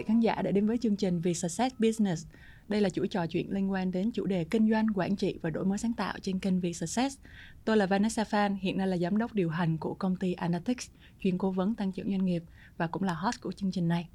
vị khán giả đã đến với chương trình Vì Success Business. Đây là chuỗi trò chuyện liên quan đến chủ đề kinh doanh, quản trị và đổi mới sáng tạo trên kênh Vì Success. Tôi là Vanessa Phan, hiện nay là giám đốc điều hành của công ty Analytics, chuyên cố vấn tăng trưởng doanh nghiệp và cũng là host của chương trình này.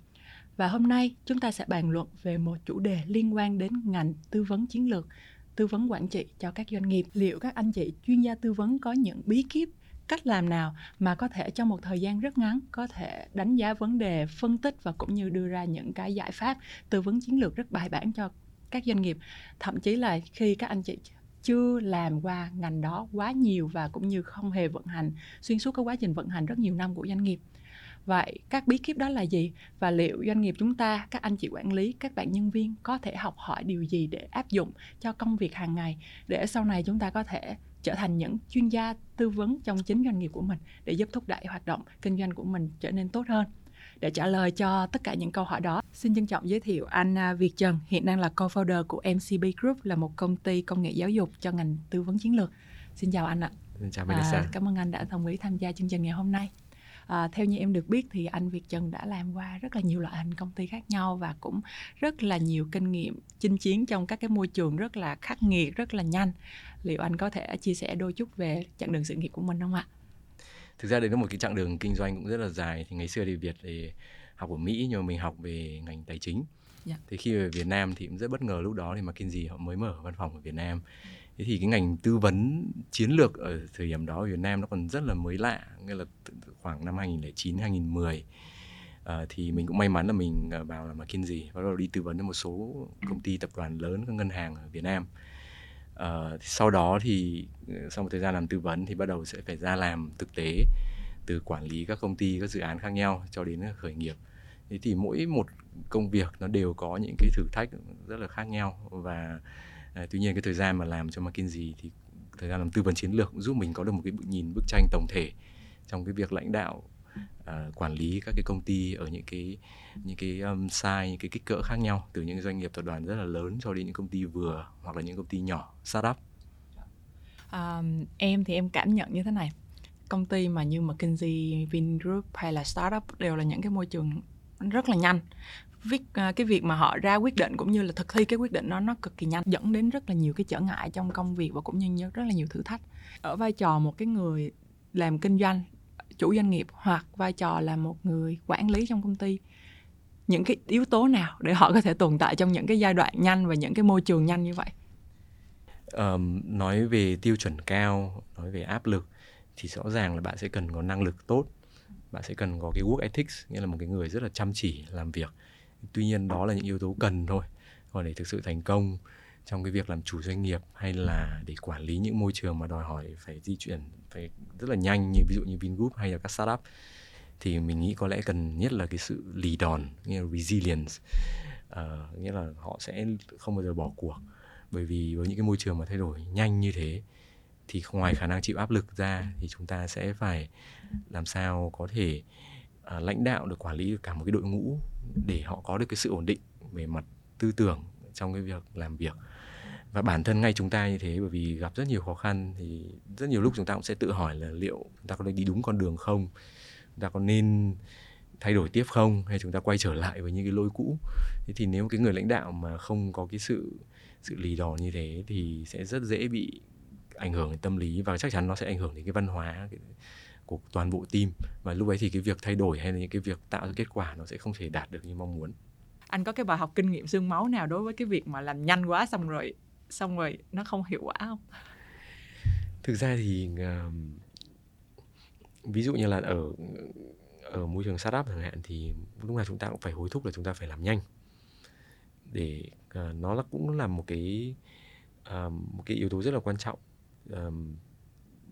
Và hôm nay chúng ta sẽ bàn luận về một chủ đề liên quan đến ngành tư vấn chiến lược, tư vấn quản trị cho các doanh nghiệp. Liệu các anh chị chuyên gia tư vấn có những bí kíp cách làm nào mà có thể trong một thời gian rất ngắn có thể đánh giá vấn đề, phân tích và cũng như đưa ra những cái giải pháp tư vấn chiến lược rất bài bản cho các doanh nghiệp. Thậm chí là khi các anh chị chưa làm qua ngành đó quá nhiều và cũng như không hề vận hành, xuyên suốt cái quá trình vận hành rất nhiều năm của doanh nghiệp. Vậy các bí kíp đó là gì? Và liệu doanh nghiệp chúng ta, các anh chị quản lý, các bạn nhân viên có thể học hỏi điều gì để áp dụng cho công việc hàng ngày để sau này chúng ta có thể trở thành những chuyên gia tư vấn trong chính doanh nghiệp của mình để giúp thúc đẩy hoạt động kinh doanh của mình trở nên tốt hơn để trả lời cho tất cả những câu hỏi đó, xin trân trọng giới thiệu anh à, Việt Trần, hiện đang là co-founder của MCB Group, là một công ty công nghệ giáo dục cho ngành tư vấn chiến lược. Xin chào anh ạ. Xin chào Vanessa. À, cảm ơn anh đã đồng ý tham gia chương trình ngày hôm nay. À, theo như em được biết thì anh Việt Trần đã làm qua rất là nhiều loại hình công ty khác nhau và cũng rất là nhiều kinh nghiệm chinh chiến trong các cái môi trường rất là khắc nghiệt, rất là nhanh. Liệu anh có thể chia sẻ đôi chút về chặng đường sự nghiệp của mình không ạ? Thực ra đấy là một cái chặng đường kinh doanh cũng rất là dài. Thì ngày xưa thì Việt thì học ở Mỹ nhưng mà mình học về ngành tài chính. Yeah. Dạ. Thì khi về Việt Nam thì cũng rất bất ngờ lúc đó thì McKinsey họ mới mở văn phòng ở Việt Nam. Thế thì cái ngành tư vấn chiến lược ở thời điểm đó ở Việt Nam nó còn rất là mới lạ, nghĩa là khoảng năm 2009 2010 à, thì mình cũng may mắn là mình ờ, vào là McKinsey bắt đầu đi tư vấn cho một số công ty tập đoàn lớn các ngân hàng ở Việt Nam. À, uh, sau đó thì ờ, sau một thời gian làm tư vấn thì bắt đầu sẽ phải ra làm thực tế từ quản lý các công ty các dự án khác nhau cho đến ờ, khởi nghiệp. Thế thì mỗi một công việc nó đều có những cái thử thách rất là khác nhau và uh, tuy nhiên cái thời gian mà làm cho McKinsey thì thời gian làm tư vấn chiến lược cũng giúp mình có được một cái nhìn bức tranh tổng thể trong cái việc lãnh đạo uh, quản lý các cái công ty ở những cái những cái um, size những cái kích cỡ khác nhau từ những doanh nghiệp tập đoàn rất là lớn cho đến những công ty vừa hoặc là những công ty nhỏ startup. Um, em thì em cảm nhận như thế này. Công ty mà như McKinsey, Vingroup hay là startup đều là những cái môi trường rất là nhanh. Viết à, cái việc mà họ ra quyết định cũng như là thực thi cái quyết định đó nó cực kỳ nhanh dẫn đến rất là nhiều cái trở ngại trong công việc và cũng như rất là nhiều thử thách. Ở vai trò một cái người làm kinh doanh chủ doanh nghiệp hoặc vai trò là một người quản lý trong công ty những cái yếu tố nào để họ có thể tồn tại trong những cái giai đoạn nhanh và những cái môi trường nhanh như vậy? Um, nói về tiêu chuẩn cao nói về áp lực thì rõ ràng là bạn sẽ cần có năng lực tốt. Bạn sẽ cần có cái work ethics nghĩa là một cái người rất là chăm chỉ làm việc. Tuy nhiên đó là những yếu tố cần thôi còn để thực sự thành công trong cái việc làm chủ doanh nghiệp hay là để quản lý những môi trường mà đòi hỏi phải di chuyển phải rất là nhanh như ví dụ như Vingroup hay là các startup thì mình nghĩ có lẽ cần nhất là cái sự lì đòn nghĩa là resilience. Uh, nghĩa là họ sẽ không bao giờ bỏ cuộc. Bởi vì với những cái môi trường mà thay đổi nhanh như thế thì ngoài khả năng chịu áp lực ra thì chúng ta sẽ phải làm sao có thể uh, lãnh đạo được quản lý được cả một cái đội ngũ để họ có được cái sự ổn định về mặt tư tưởng trong cái việc làm việc và bản thân ngay chúng ta như thế, bởi vì gặp rất nhiều khó khăn, thì rất nhiều lúc chúng ta cũng sẽ tự hỏi là liệu chúng ta có đi đúng con đường không? Chúng ta có nên thay đổi tiếp không? Hay chúng ta quay trở lại với những cái lối cũ? Thế thì nếu cái người lãnh đạo mà không có cái sự sự lì đỏ như thế thì sẽ rất dễ bị ảnh hưởng đến tâm lý và chắc chắn nó sẽ ảnh hưởng đến cái văn hóa của toàn bộ team. Và lúc ấy thì cái việc thay đổi hay là những cái việc tạo ra kết quả nó sẽ không thể đạt được như mong muốn. Anh có cái bài học kinh nghiệm xương máu nào đối với cái việc mà làm nhanh quá xong rồi xong rồi nó không hiệu quả không? Thực ra thì uh, ví dụ như là ở ở môi trường startup chẳng hạn thì lúc nào chúng ta cũng phải hối thúc là chúng ta phải làm nhanh. Để uh, nó là cũng là một cái uh, một cái yếu tố rất là quan trọng um,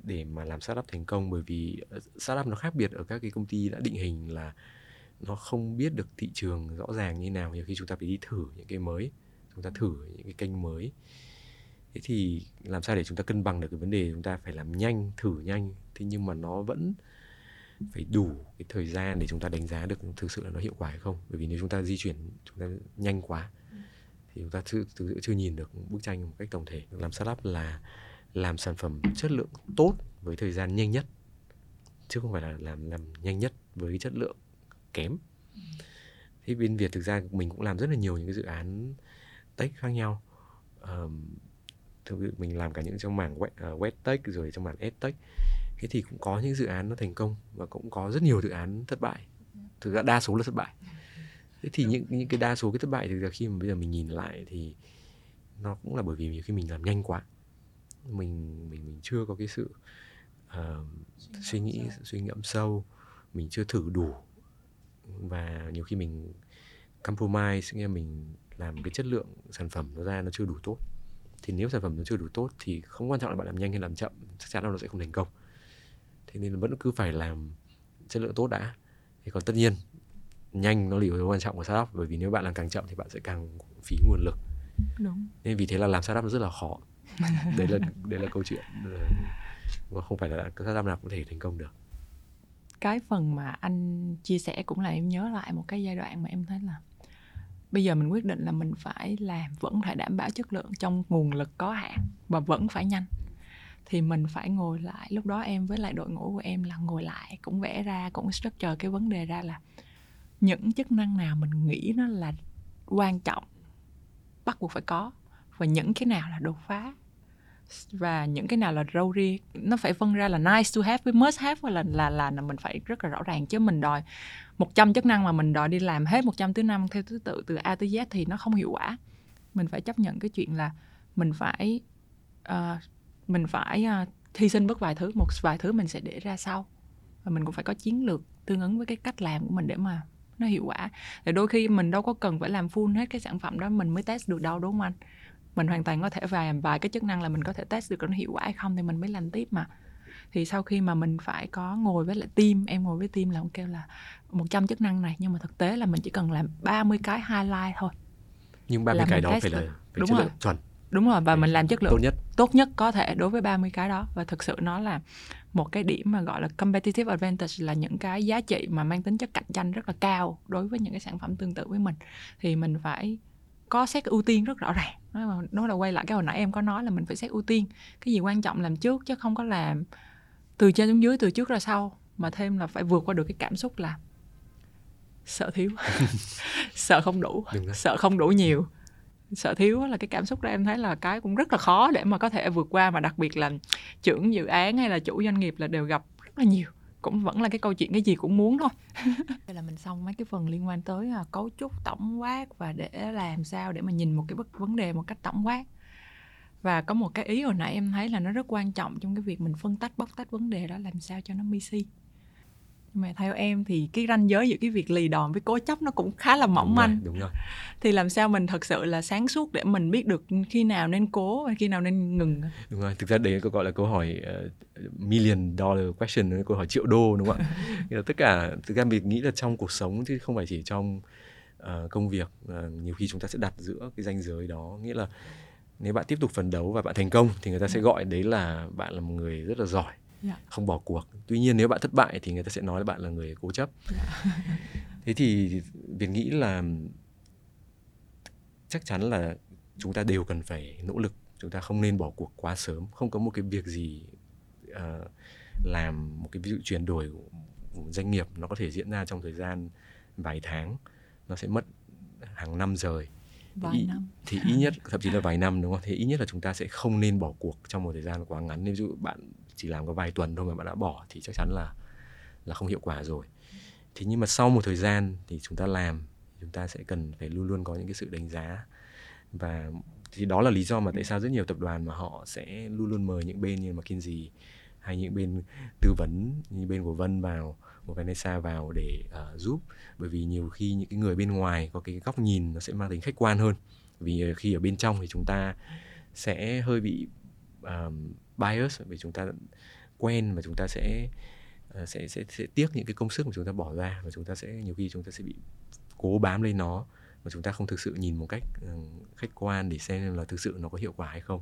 để mà làm startup thành công. Bởi vì startup nó khác biệt ở các cái công ty đã định hình là nó không biết được thị trường rõ ràng như nào. Nhiều khi chúng ta phải đi thử những cái mới chúng ta thử những cái kênh mới. Thế thì làm sao để chúng ta cân bằng được cái vấn đề chúng ta phải làm nhanh, thử nhanh? Thế nhưng mà nó vẫn phải đủ cái thời gian để chúng ta đánh giá được thực sự là nó hiệu quả hay không. Bởi vì nếu chúng ta di chuyển, chúng ta nhanh quá, thì chúng ta thực sự chưa nhìn được bức tranh một cách tổng thể. Làm startup là làm sản phẩm chất lượng tốt với thời gian nhanh nhất, chứ không phải là làm làm nhanh nhất với chất lượng kém. Thì bên Việt thực ra mình cũng làm rất là nhiều những cái dự án tech khác nhau. Um, thực sự mình làm cả những trong mảng web, ờ, uh, web tech rồi trong mảng edtech. thế thì cũng có những dự án nó thành công và cũng có rất nhiều dự án thất bại. Thực ra đa số là thất bại. Thế thì những những cái đa số cái thất bại thì khi mà bây giờ mình nhìn lại thì nó cũng là bởi vì nhiều khi mình làm nhanh quá. Mình mình mình chưa có cái sự uh, suy nghĩ suy ngẫm sâu. Mình chưa thử đủ. Và nhiều khi mình compromise nghĩa là mình làm cái chất lượng sản phẩm nó ra nó chưa đủ tốt. Thì nếu sản phẩm nó chưa đủ tốt thì không quan trọng là bạn làm nhanh hay làm chậm chắc chắn là nó sẽ không thành công. Thế nên vẫn cứ phải làm chất lượng tốt đã. Thì còn tất nhiên nhanh nó là yếu tố quan trọng của startup bởi vì nếu bạn làm càng chậm thì bạn sẽ càng phí nguồn lực. Đúng. Nên vì thế là làm startup nó rất là khó. Đấy là đấy là câu chuyện. Và không phải là các startup nào cũng thể thành công được. Cái phần mà anh chia sẻ cũng là em nhớ lại một cái giai đoạn mà em thấy là bây giờ mình quyết định là mình phải làm, vẫn phải đảm bảo chất lượng trong nguồn lực có hạn và vẫn phải nhanh. Thì mình phải ngồi lại, lúc đó em với lại đội ngũ của em là ngồi lại, cũng vẽ ra, cũng structure cái vấn đề ra là những chức năng nào mình nghĩ nó là quan trọng bắt buộc phải có và những cái nào là đột phá và những cái nào là râu ria nó phải phân ra là nice to have với must have là là là, là mình phải rất là rõ ràng. Chứ mình đòi 100 chức năng mà mình đòi đi làm hết 100 thứ năm theo thứ tự từ A tới Z thì nó không hiệu quả. Mình phải chấp nhận cái chuyện là mình phải uh, mình phải uh, hy sinh bất vài thứ một vài thứ mình sẽ để ra sau. Và mình cũng phải có chiến lược tương ứng với cái cách làm của mình để mà nó hiệu quả. Thì đôi khi mình đâu có cần phải làm full hết cái sản phẩm đó mình mới test được đâu đúng không anh? Mình hoàn toàn có thể vài vài cái chức năng là mình có thể test được nó hiệu quả hay không thì mình mới làm tiếp mà. Thì sau khi mà mình phải có ngồi với lại team em ngồi với team là ông kêu là 100 chức năng này nhưng mà thực tế là mình chỉ cần làm 30 cái highlight thôi. Nhưng 30 cái đó phải là phải đúng chất rồi. lượng chuẩn. Đúng rồi và mình làm chất lượng tốt nhất. tốt nhất có thể đối với 30 cái đó. Và thực sự nó là một cái điểm mà gọi là competitive advantage là những cái giá trị mà mang tính chất cạnh tranh rất là cao đối với những cái sản phẩm tương tự với mình. Thì mình phải có xét ưu tiên rất rõ ràng. Nói mà nó là quay lại cái hồi nãy em có nói là mình phải xét ưu tiên. Cái gì quan trọng làm trước chứ không có làm từ trên xuống dưới từ trước ra sau. Mà thêm là phải vượt qua được cái cảm xúc là sợ thiếu. Sợ không đủ. Sợ không đủ nhiều. Sợ thiếu là cái cảm xúc đó em thấy là cái cũng rất là khó để mà có thể vượt qua. Mà đặc biệt là trưởng dự án hay là chủ doanh nghiệp là đều gặp rất là nhiều cũng vẫn là cái câu chuyện cái gì cũng muốn thôi đây là mình xong mấy cái phần liên quan tới à, cấu trúc, tổng quát và để làm sao để mà nhìn một cái vấn đề một cách tổng quát. Và có một cái ý hồi nãy em thấy là nó rất quan trọng trong cái việc mình phân tách, bóc tách vấn đề đó, làm sao cho nó misi mà theo em thì cái ranh giới giữa cái việc lì đòn với cố chấp nó cũng khá là mỏng đúng manh. rồi, đúng rồi. Thì làm sao mình thật sự là sáng suốt để mình biết được khi nào nên cố và khi nào nên ngừng? Đúng rồi thực ra đấy có gọi là câu hỏi uh, million dollar question câu hỏi triệu đô đúng không ạ? Tất cả thực ra mình nghĩ là trong cuộc sống chứ không phải chỉ trong uh, công việc uh, nhiều khi chúng ta sẽ đặt giữa cái ranh giới đó. Nghĩa là nếu bạn tiếp tục phấn đấu và bạn thành công thì người ta sẽ dạ. gọi đấy là bạn là một người rất là giỏi yeah. Dạ. không bỏ cuộc tuy nhiên nếu bạn thất bại thì người ta sẽ nói là bạn là người cố chấp yeah. Dạ. thế thì việt nghĩ là chắc chắn là chúng ta đều cần phải nỗ lực chúng ta không nên bỏ cuộc quá sớm không có một cái việc gì uh, làm một cái ví dụ chuyển đổi của doanh nghiệp nó có thể diễn ra trong thời gian vài tháng nó sẽ mất hàng năm rời vài năm thì ít nhất thậm chí là vài năm đúng không thì ít nhất là chúng ta sẽ không nên bỏ cuộc trong một thời gian quá ngắn ví dụ bạn chỉ làm có vài tuần thôi mà bạn đã bỏ thì chắc chắn là là không hiệu quả rồi. Thế nhưng mà sau một thời gian thì chúng ta làm chúng ta sẽ cần phải luôn luôn có những cái sự đánh giá. Và thì đó là lý do mà tại sao rất nhiều tập đoàn mà họ sẽ luôn luôn mời những bên như McKinsey hay những bên tư vấn như bên của Vân vào của Vanessa vào để uh, giúp. Bởi vì nhiều khi những cái người bên ngoài có cái góc nhìn nó sẽ mang tính khách quan hơn. Vì khi ở bên trong thì chúng ta sẽ hơi bị um, bias vì chúng ta quen và chúng ta sẽ uh, sẽ sẽ sẽ tiếc những cái công sức mà chúng ta bỏ ra và chúng ta sẽ nhiều khi chúng ta sẽ bị cố bám lên nó mà chúng ta không thực sự nhìn một cách uh, khách quan để xem là thực sự nó có hiệu quả hay không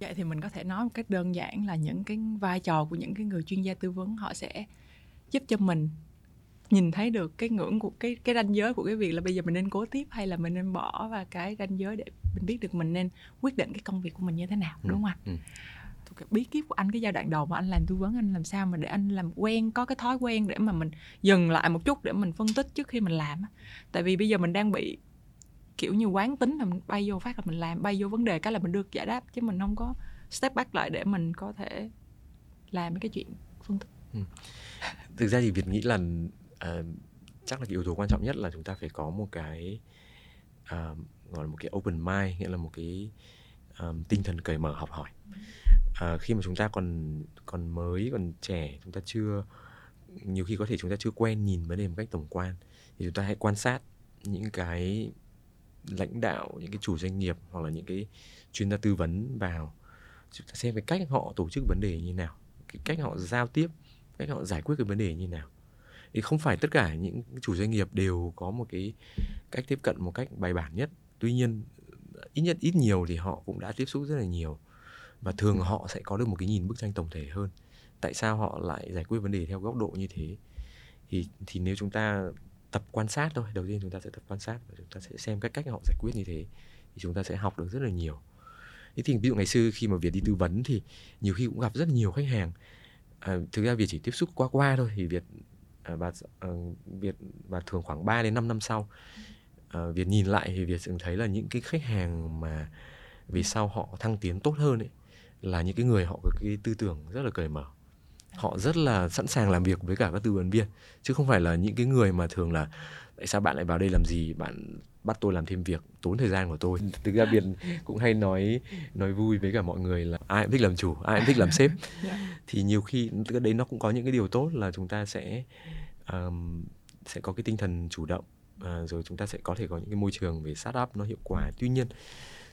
vậy thì mình có thể nói một cách đơn giản là những cái vai trò của những cái người chuyên gia tư vấn họ sẽ giúp cho mình nhìn thấy được cái ngưỡng của cái cái ranh giới của cái việc là bây giờ mình nên cố tiếp hay là mình nên bỏ và cái ranh giới để mình biết được mình nên quyết định cái công việc của mình như thế nào ừ. đúng không anh? Ừ cái bí kíp của anh cái giai đoạn đầu mà anh làm tư vấn anh làm sao mà để anh làm quen có cái thói quen để mà mình dừng lại một chút để mình phân tích trước khi mình làm tại vì bây giờ mình đang bị kiểu như quán tính là mình bay vô phát là mình làm bay vô vấn đề cái là mình được giải đáp chứ mình không có step back lại để mình có thể làm cái chuyện phân tích. Ừ. thực ra thì việt nghĩ là uh, chắc là cái yếu tố quan trọng nhất là chúng ta phải có một cái uh, gọi là một cái open mind nghĩa là một cái um, tinh thần cởi mở học hỏi à, khi mà chúng ta còn còn mới còn trẻ chúng ta chưa nhiều khi có thể chúng ta chưa quen nhìn vấn đề một cách tổng quan thì chúng ta hãy quan sát những cái lãnh đạo những cái chủ doanh nghiệp hoặc là những cái chuyên gia tư vấn vào. Chúng ta xem cái cách họ tổ chức vấn đề như nào cái cách họ giao tiếp cách họ giải quyết cái vấn đề như nào. Thì không phải tất cả những chủ doanh nghiệp đều có một cái cách tiếp cận một cách bài bản nhất. Tuy nhiên ít nhất ít nhiều thì họ cũng đã tiếp xúc rất là nhiều và thường họ sẽ có được một cái nhìn bức tranh tổng thể hơn. Tại sao họ lại giải quyết vấn đề theo góc độ như thế? Thì thì nếu chúng ta tập quan sát thôi đầu tiên chúng ta sẽ tập quan sát và chúng ta sẽ xem các cách họ giải quyết như thế thì chúng ta sẽ học được rất là nhiều. Thế thì ví dụ ngày xưa khi mà việt đi tư vấn thì nhiều khi cũng gặp rất nhiều khách hàng. À, thực ra việt chỉ tiếp xúc qua qua thôi thì việt à, và à, ờ, việt và thường khoảng 3 đến 5 năm sau. À, việt nhìn lại thì việt thấy là những cái khách hàng mà vì sau họ thăng tiến tốt hơn ấy là những cái người họ có cái tư tưởng rất là cởi mở. Họ rất là sẵn sàng làm việc với cả các tư vấn viên chứ không phải là những cái người mà thường là tại sao bạn lại vào đây làm gì? Bạn bắt tôi làm thêm việc tốn thời gian của tôi. Thực ra biệt cũng hay nói nói vui với cả mọi người là ai cũng thích làm chủ ai cũng thích làm sếp. Dạ. thì nhiều khi cái đấy nó cũng có những cái điều tốt là chúng ta sẽ um, sẽ có cái tinh thần chủ động uh, rồi chúng ta sẽ có thể có những cái môi trường về startup nó hiệu quả. Tuy nhiên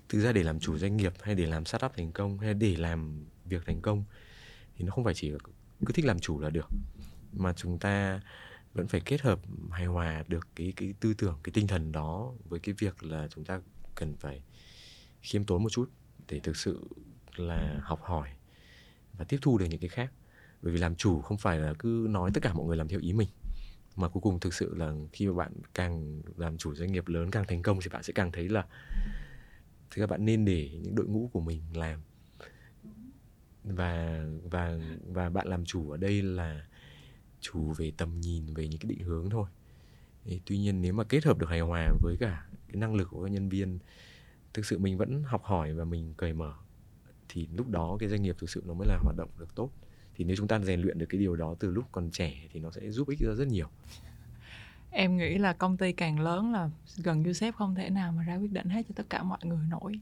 thực ra để làm chủ doanh nghiệp hay để làm startup thành công hay để làm việc thành công thì nó không phải chỉ cứ thích làm chủ là được. Mà chúng ta vẫn phải kết hợp hài hòa được cái cái tư tưởng, cái tinh thần đó với cái việc là chúng ta cần phải khiêm tốn một chút để thực sự là học hỏi và tiếp thu được những cái khác. Bởi vì làm chủ không phải là cứ nói tất cả mọi người làm theo ý mình, mà cuối cùng thực sự là khi mà bạn càng làm chủ doanh nghiệp lớn, càng thành công thì bạn sẽ càng thấy là thì các bạn nên để những đội ngũ của mình làm. Và và và bạn làm chủ ở đây là chủ về tầm nhìn về những cái định hướng thôi. Ê, tuy nhiên nếu mà kết hợp được hài hòa với cả cái năng lực của các nhân viên thực sự mình vẫn học hỏi và mình cởi mở thì lúc đó cái doanh nghiệp thực sự nó mới là hoạt động được tốt. Thì nếu chúng ta rèn luyện được cái điều đó từ lúc còn trẻ thì nó sẽ giúp ích ra rất nhiều em nghĩ là công ty càng lớn là gần như sếp không thể nào mà ra quyết định hết cho tất cả mọi người nổi.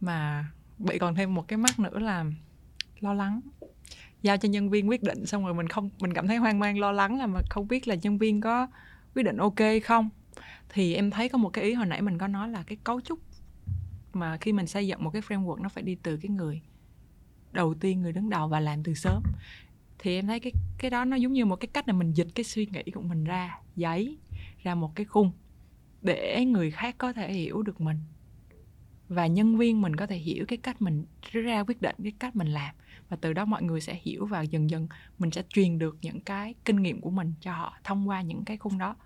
Mà bị còn thêm một cái mắt nữa là lo lắng. Giao cho nhân viên quyết định xong rồi mình không, mình cảm thấy hoang mang, lo lắng là mà không biết là nhân viên có quyết định ok không. Thì em thấy có một cái ý hồi nãy mình có nói là cái cấu trúc mà khi mình xây dựng một cái framework nó phải đi từ cái người đầu tiên người đứng đầu và làm từ sớm thì em thấy cái cái đó nó giống như một cái cách là mình dịch cái suy nghĩ của mình ra, giấy, ra một cái khung để người khác có thể hiểu được mình. Và nhân viên mình có thể hiểu cái cách mình ra quyết định, cái cách mình làm. Và từ đó mọi người sẽ hiểu và dần dần mình sẽ truyền được những cái kinh nghiệm của mình cho họ thông qua những cái khung đó.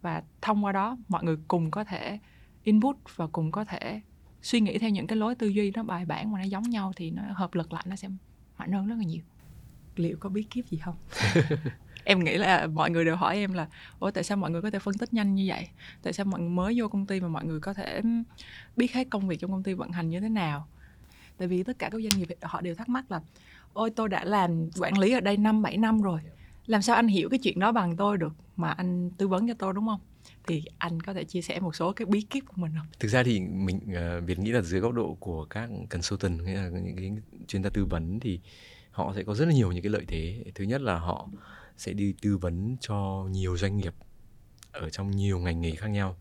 Và thông qua đó, mọi người cùng có thể input và cùng có thể suy nghĩ theo những cái lối tư duy nó bài bản mà nó giống nhau thì nó hợp lực lại, nó sẽ mạnh hơn rất là nhiều liệu có bí kíp gì không? Em nghĩ là mọi người đều hỏi em là ủa tại sao mọi người có thể phân tích nhanh như vậy? Tại sao mọi người mới vô công ty mà mọi người có thể biết hết công việc trong công ty vận hành như thế nào? Tại vì tất cả các doanh nghiệp họ đều thắc mắc là ôi tôi đã làm quản lý ở đây năm bảy năm rồi làm sao anh hiểu cái chuyện đó bằng tôi được mà anh tư vấn cho tôi đúng không? Thì anh có thể chia sẻ một số cái bí kíp của mình không? Thực ra thì mình uh, Việt nghĩ là dưới góc độ của các consultant hay là những cái chuyên gia tư vấn thì họ sẽ có rất là nhiều những cái lợi thế. Thứ nhất là họ sẽ đi tư vấn cho nhiều doanh nghiệp ở trong nhiều ngành nghề khác nhau,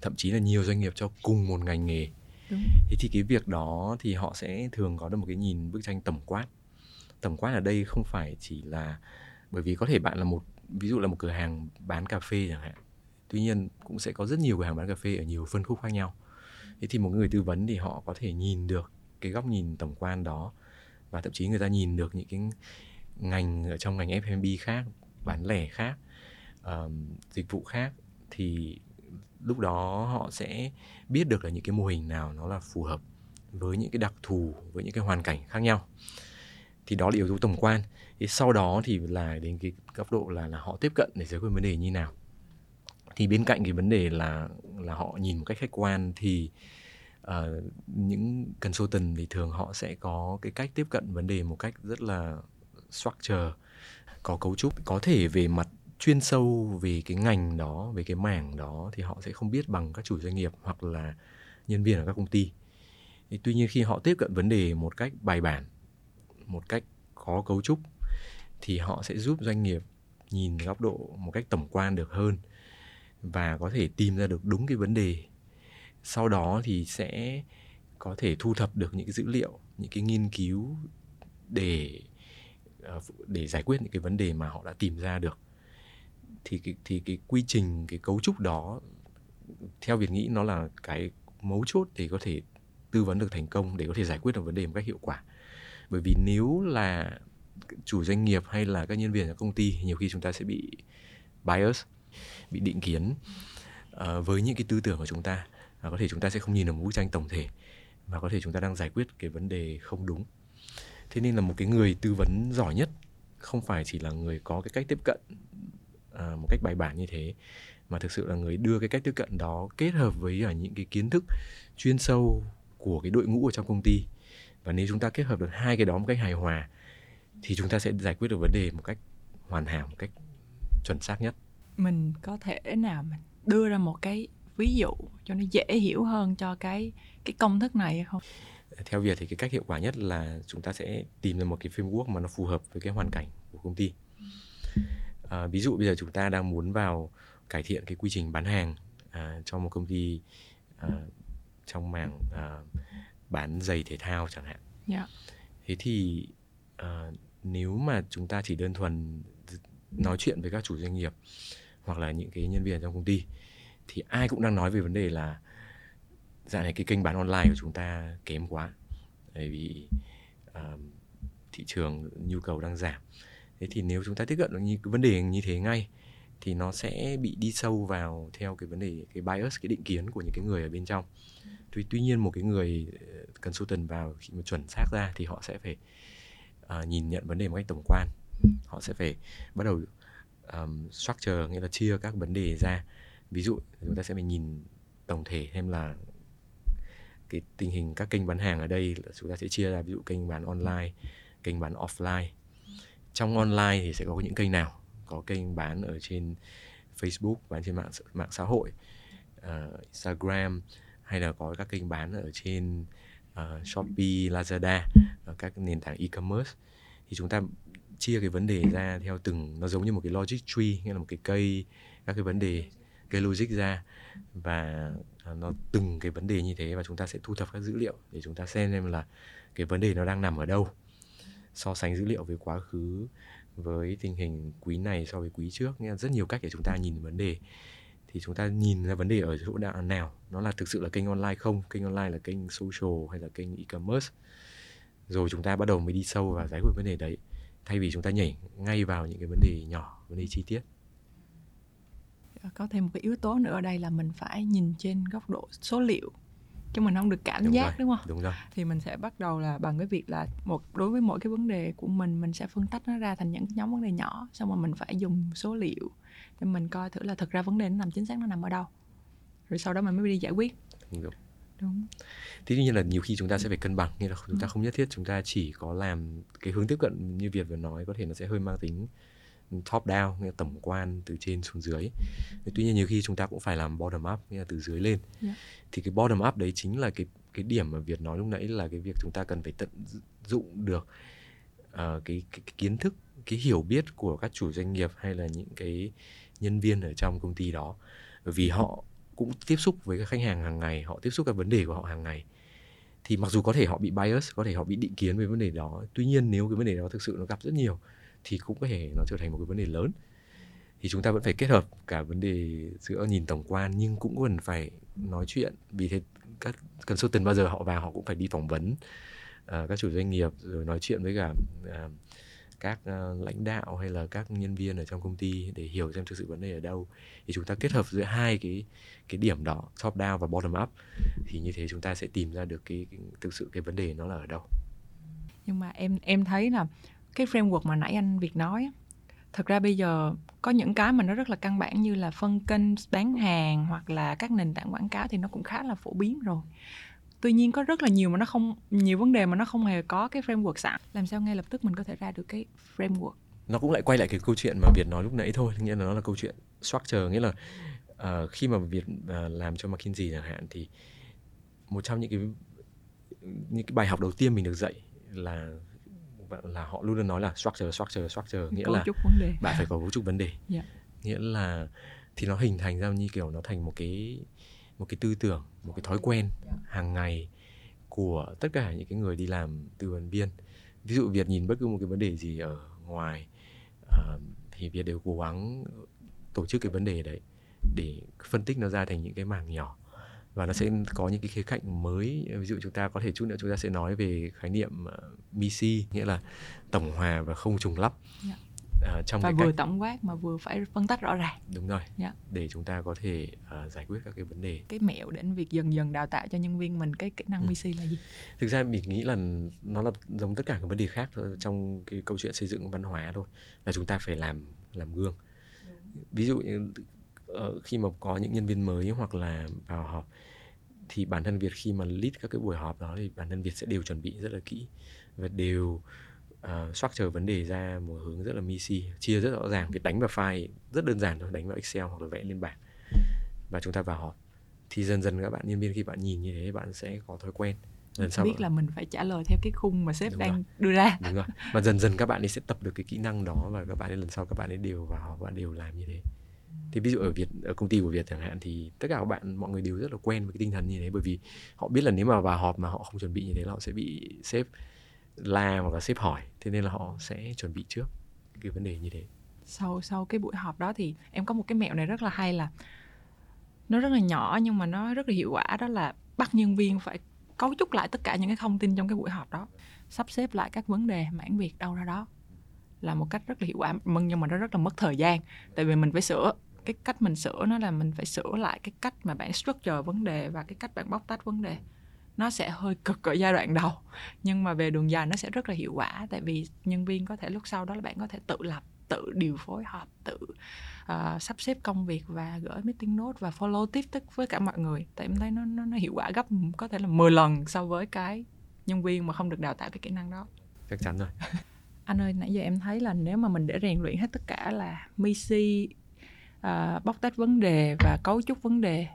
thậm chí là nhiều doanh nghiệp cho cùng một ngành nghề. Đúng. Thế thì cái việc đó thì họ sẽ thường có được một cái nhìn bức tranh tổng quát. Tổng quát ở đây không phải chỉ là bởi vì có thể bạn là một ví dụ là một cửa hàng bán cà phê chẳng hạn tuy nhiên cũng sẽ có rất nhiều cửa hàng bán cà phê ở nhiều phân khúc khác nhau thế thì một người tư vấn thì họ có thể nhìn được cái góc nhìn tổng quan đó và thậm chí người ta nhìn được những cái ngành ở trong ngành F&B khác bán lẻ khác um, dịch vụ khác thì lúc đó họ sẽ biết được là những cái mô hình nào nó là phù hợp với những cái đặc thù với những cái hoàn cảnh khác nhau. Thì đó là yếu tố tổng quan. Thì sau đó thì là đến cái góc độ là là họ tiếp cận để giải quyết vấn đề như nào. Thì bên cạnh cái vấn đề là là họ nhìn một cách khách quan thì uh, những consultant thì thường họ sẽ có cái cách tiếp cận vấn đề một cách rất là structure có cấu trúc. Có thể về mặt chuyên sâu về cái ngành đó về cái mảng đó thì họ sẽ không biết bằng các chủ doanh nghiệp hoặc là nhân viên ở các công ty. Thì tuy nhiên khi họ tiếp cận vấn đề một cách bài bản một cách có cấu trúc thì họ sẽ giúp doanh nghiệp nhìn góc độ một cách tổng quan được hơn và có thể tìm ra được đúng cái vấn đề sau đó thì sẽ có thể thu thập được những cái dữ liệu những cái nghiên cứu để ờ, để giải quyết những cái vấn đề mà họ đã tìm ra được. Thì cái, thì cái quy trình cái cấu trúc đó theo việc nghĩ nó là cái mấu chốt để có thể tư vấn được thành công để có thể giải quyết được vấn đề một cách hiệu quả. Bởi vì nếu là chủ doanh nghiệp hay là các nhân viên ở công ty nhiều khi chúng ta sẽ bị bias bị định kiến uh, với những cái tư tưởng của chúng ta à, có thể chúng ta sẽ không nhìn được một bức tranh tổng thể và có thể chúng ta đang giải quyết cái vấn đề không đúng. Thế nên là một cái người tư vấn giỏi nhất không phải chỉ là người có cái cách tiếp cận à, một cách bài bản như thế mà thực sự là người đưa cái cách tiếp cận đó kết hợp với ở những cái kiến thức chuyên sâu của cái đội ngũ ở trong công ty. Và nếu chúng ta kết hợp được hai cái đó một cách hài hòa thì chúng ta sẽ giải quyết được vấn đề một cách hoàn hảo một cách chuẩn xác nhất. Mình có thể nào mình đưa ra một cái ví dụ cho nó dễ hiểu hơn cho cái cái công thức này hay không theo việc thì cái cách hiệu quả nhất là chúng ta sẽ tìm ra một cái framework mà nó phù hợp với cái hoàn cảnh của công ty à, ví dụ bây giờ chúng ta đang muốn vào cải thiện cái quy trình bán hàng à, cho một công ty à, trong mảng à, bán giày thể thao chẳng hạn yeah. Dạ. thế thì à, nếu mà chúng ta chỉ đơn thuần nói chuyện với các chủ doanh nghiệp hoặc là những cái nhân viên trong công ty thì ai cũng đang nói về vấn đề là dạo này cái kênh bán online của chúng ta kém quá. Bởi vì uh, thị trường nhu cầu đang giảm. Thế thì nếu chúng ta tiếp cận được như cái vấn đề như thế ngay thì nó sẽ bị đi sâu vào theo cái vấn đề cái bias cái định kiến của những cái người ở bên trong. Tuy tuy nhiên một cái người ờ, consultant vào khi mà chuẩn xác ra thì họ sẽ phải uh, nhìn nhận vấn đề một cách tổng quan. Họ sẽ phải bắt đầu um, structure nghĩa là chia các vấn đề ra ví dụ chúng ta sẽ phải nhìn tổng thể thêm là cái tình hình các kênh bán hàng ở đây là chúng ta sẽ chia ra ví dụ kênh bán online kênh bán offline. Trong online thì sẽ có những kênh nào? Có kênh bán ở trên Facebook bán trên mạng mạng xã hội uh, Instagram hay là có các kênh bán ở trên uh, Shopee, Lazada uh, các nền tảng e-commerce. Thì chúng ta chia cái vấn đề ra theo từng nó giống như một cái logic tree nghĩa là một cái cây các cái vấn đề cái logic ra và à, nó từng cái vấn đề như thế và chúng ta sẽ thu thập các dữ liệu để chúng ta xem xem là cái vấn đề nó đang nằm ở đâu. So sánh dữ liệu với quá khứ, với tình hình quý này so với quý trước, nghĩa là rất nhiều cách để chúng ta nhìn vấn đề. Thì chúng ta nhìn ra vấn đề ở chỗ nào? Nó là thực sự là kênh online không? Kênh online là kênh social hay là kênh e-commerce? Rồi chúng ta bắt đầu mới đi sâu vào giải quyết vấn đề đấy, thay vì chúng ta nhảy ngay vào những cái vấn đề nhỏ, vấn đề chi tiết có thêm một cái yếu tố nữa ở đây là mình phải nhìn trên góc độ số liệu chứ mình không được cảm đúng giác rồi, đúng không? Đúng rồi. Thì mình sẽ bắt đầu là bằng cái việc là một đối với mỗi cái vấn đề của mình mình sẽ phân tách nó ra thành những nhóm vấn đề nhỏ xong rồi mình phải dùng số liệu để mình coi thử là thực ra vấn đề nó nằm chính xác nó nằm ở đâu. Rồi sau đó mình mới đi giải quyết. Đúng rồi. Đúng. Tuy nhiên là nhiều khi chúng ta sẽ phải cân bằng như là chúng ta ừ. không nhất thiết chúng ta chỉ có làm cái hướng tiếp cận như Việt vừa nói có thể nó sẽ hơi mang tính top down nghĩa là tổng quan từ trên xuống dưới tuy nhiên nhiều khi chúng ta cũng phải làm bottom up nghĩa là từ dưới lên yeah. Dạ. thì cái bottom up đấy chính là cái cái điểm mà Việt nói lúc nãy là cái việc chúng ta cần phải tận dụng được uh, cái, cái, cái kiến thức cái hiểu biết của các chủ doanh nghiệp hay là những cái nhân viên ở trong công ty đó vì họ cũng tiếp xúc với các khách hàng hàng ngày họ tiếp xúc các vấn đề của họ hàng ngày thì mặc dù có thể họ bị bias có thể họ bị định kiến về vấn đề đó tuy nhiên nếu cái vấn đề đó thực sự nó gặp rất nhiều thì cũng có thể nó trở thành một cái vấn đề lớn. Thì chúng ta vẫn phải kết hợp cả vấn đề giữa nhìn tổng quan nhưng cũng cần phải nói chuyện. Vì thế các consultant bao giờ họ vào họ cũng phải đi phỏng vấn uh, các chủ doanh nghiệp rồi nói chuyện với cả uh, các uh, lãnh đạo hay là các nhân viên ở trong công ty để hiểu xem thực sự vấn đề ở đâu. Thì chúng ta kết hợp giữa hai cái cái điểm đó top down và bottom up thì như thế chúng ta sẽ tìm ra được cái, cái thực sự cái vấn đề nó là ở đâu. Nhưng mà em em thấy là cái framework mà nãy anh Việt nói thật ra bây giờ có những cái mà nó rất là căn bản như là phân kênh bán hàng hoặc là các nền tảng quảng cáo thì nó cũng khá là phổ biến rồi. Tuy nhiên có rất là nhiều mà nó không nhiều vấn đề mà nó không hề có cái framework sẵn. Làm sao ngay lập tức mình có thể ra được cái framework? Nó cũng lại quay lại cái câu chuyện mà Việt nói lúc nãy thôi nghĩa là nó là câu chuyện structure nghĩa là uh, khi mà Việt uh, làm cho McKinsey chẳng hạn thì một trong những cái những cái bài học đầu tiên mình được dạy là là họ luôn luôn nói là structure structure structure nghĩa cấu là trúc vấn đề. bạn phải có cấu trúc vấn đề yeah. Dạ. nghĩa là thì nó hình thành ra như kiểu nó thành một cái một cái tư tưởng một cái thói quen dạ. hàng ngày của tất cả những cái người đi làm tư vấn viên ví dụ việt nhìn bất cứ một cái vấn đề gì ở ngoài uh, thì việt đều cố gắng tổ chức cái vấn đề đấy để phân tích nó ra thành những cái mảng nhỏ và nó sẽ có những cái khía cạnh mới ví dụ chúng ta có thể chút nữa chúng ta sẽ nói về khái niệm MISI nghĩa là tổng hòa và không trùng lắp yeah. Dạ. uh, trong và vừa cách... tổng quát mà vừa phải phân tách rõ ràng đúng rồi yeah. Dạ. để chúng ta có thể uh, giải quyết các cái vấn đề cái mẹo đến việc dần dần đào tạo cho nhân viên mình cái kỹ năng ừ. MISI là gì thực ra mình nghĩ là nó là giống tất cả các vấn đề khác thôi, trong cái câu chuyện xây dựng văn hóa thôi là chúng ta phải làm làm gương ví dụ như khi mà có những nhân viên mới hoặc là vào họp thì bản thân Việt khi mà lead các cái buổi họp đó thì bản thân Việt sẽ đều chuẩn bị rất là kỹ và đều uh, structure vấn đề ra một hướng rất là misi chia rất rõ ràng. Việc đánh vào file rất đơn giản thôi đánh vào Excel hoặc là vẽ lên bảng và chúng ta vào họp. Thì dần dần các bạn nhân viên khi bạn nhìn như thế bạn sẽ có thói quen. Lần sau biết là mình phải trả lời theo cái khung mà sếp Đúng đang rồi. đưa ra. Đúng rồi. và dần dần các bạn ấy sẽ tập được cái kỹ năng đó và các bạn ấy lần sau các bạn ấy đều vào bạn đều làm như thế thì ví dụ ở Việt, ở công ty của Việt chẳng hạn thì tất cả các bạn, mọi người đều rất là quen với cái tinh thần như thế, bởi vì họ biết là nếu mà vào họp mà họ không chuẩn bị như thế là họ sẽ bị sếp la hoặc là sếp hỏi. Thế nên là họ sẽ chuẩn bị trước cái vấn đề như thế. Sau sau cái buổi họp đó thì em có một cái mẹo này rất là hay là nó rất là nhỏ nhưng mà nó rất là hiệu quả, đó là bắt nhân viên phải cấu trúc lại tất cả những cái thông tin trong cái buổi họp đó, sắp xếp lại các vấn đề, mảng việc, đâu ra đó là một cách rất là hiệu quả nhưng mà nó rất là mất thời gian. Tại vì mình phải sửa cái cách mình sửa nó là mình phải sửa lại cái cách mà bạn structure vấn đề và cái cách bạn bóc tách vấn đề. Nó sẽ hơi cực ở giai đoạn đầu nhưng mà về đường dài nó sẽ rất là hiệu quả. Tại vì nhân viên có thể lúc sau đó là bạn có thể tự lập tự điều phối họp tự uh, sắp xếp công việc và gửi meeting note và follow tiếp tức với cả mọi người. Tại em thấy nó, nó nó hiệu quả gấp có thể là 10 lần so với cái nhân viên mà không được đào tạo cái kỹ năng đó. Chắc chắn rồi anh ơi nãy giờ em thấy là nếu mà mình để rèn luyện hết tất cả là misi uh, bóc tách vấn đề và cấu trúc vấn đề